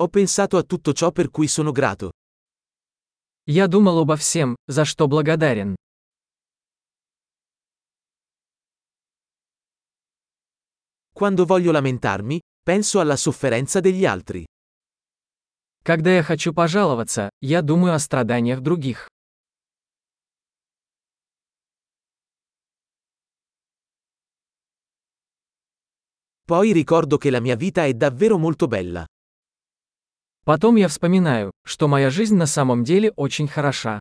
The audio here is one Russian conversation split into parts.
Ho pensato a tutto ciò per cui sono grato. Я думал обо всем, за что благодарен. Quando voglio lamentarmi, penso alla sofferenza degli altri. Когда я хочу пожаловаться, я думаю о страданиях других. Poi ricordo che la mia vita è davvero molto bella. Потом я вспоминаю, что моя жизнь на самом деле очень хороша.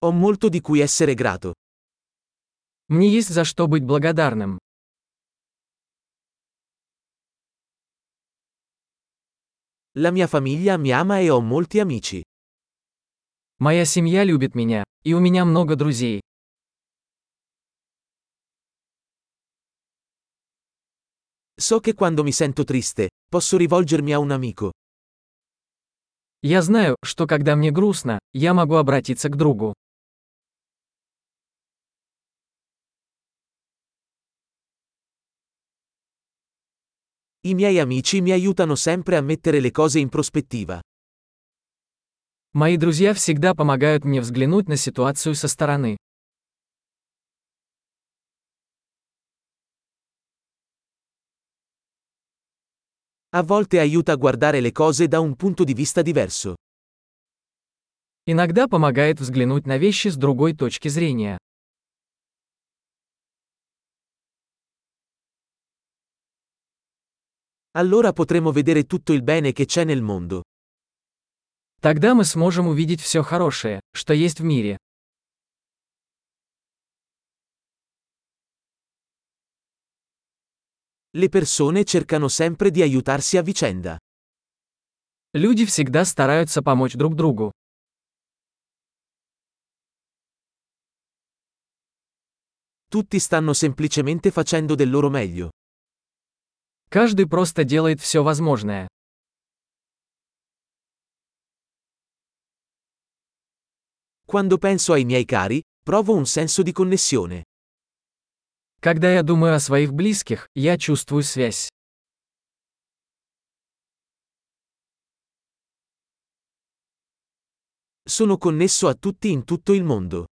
Ho molto di cui essere grato. Мне есть за что быть благодарным. La mia famiglia mi ama e ho molti amici. Моя семья любит меня, и у меня много друзей. So che quando mi sento triste, posso rivolgermi a un amico. Я знаю, что когда мне грустно, я могу обратиться к другу. I miei amici mi aiutano sempre a mettere le cose in prospettiva. Мои друзья всегда помогают мне взглянуть на ситуацию со стороны. A volte aiuta a guardare le cose da un punto di vista diverso. Иногда помогает взглянуть на вещи с другой точки зрения. Allora potremo vedere tutto il bene che c'è nel mondo. Тогда мы сможем увидеть все хорошее, что есть в мире. Le persone cercano sempre di aiutarsi a vicenda. Люди всегда стараются помочь друг другу. Tutti stanno semplicemente facendo del loro meglio. Каждый просто делает все возможное. Quando penso ai miei cari, provo un senso di connessione. Когда я думаю о своих близких, я чувствую связь. Sono connesso a tutti in tutto il mondo.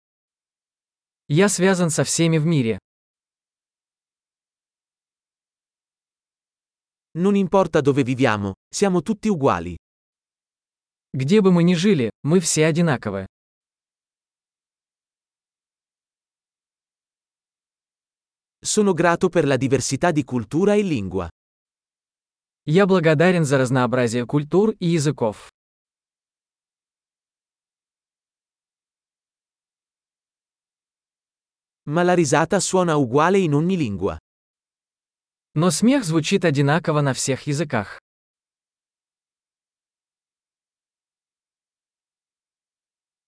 Я связан со всеми в мире. Non importa dove viviamo, siamo tutti uguali. Где бы мы ни жили, мы все одинаковы. Sono grato per la diversità di cultura e lingua. Я благодарен за разнообразие культур и языков. Ma la risata suona uguale in ogni lingua. Но смех звучит одинаково на всех языках.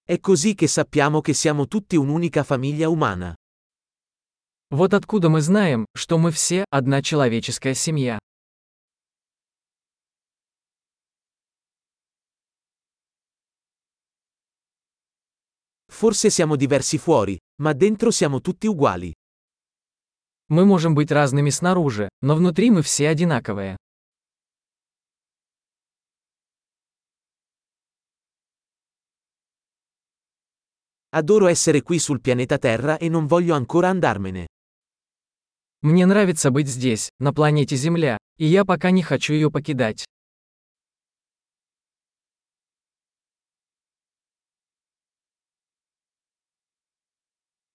È così che sappiamo che siamo tutti un'unica famiglia umana. Вот откуда мы знаем, что мы все одна человеческая семья. Forse siamo diversi fuori, ma dentro siamo tutti uguali. Мы можем быть разными снаружи, но внутри мы все одинаковые. Adoro essere qui sul pianeta Terra e non voglio ancora andarmene. Мне нравится быть здесь, на планете Земля, и я пока не хочу ее покидать.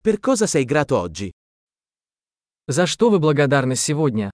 Per cosa sei grato oggi? За что вы благодарны сегодня?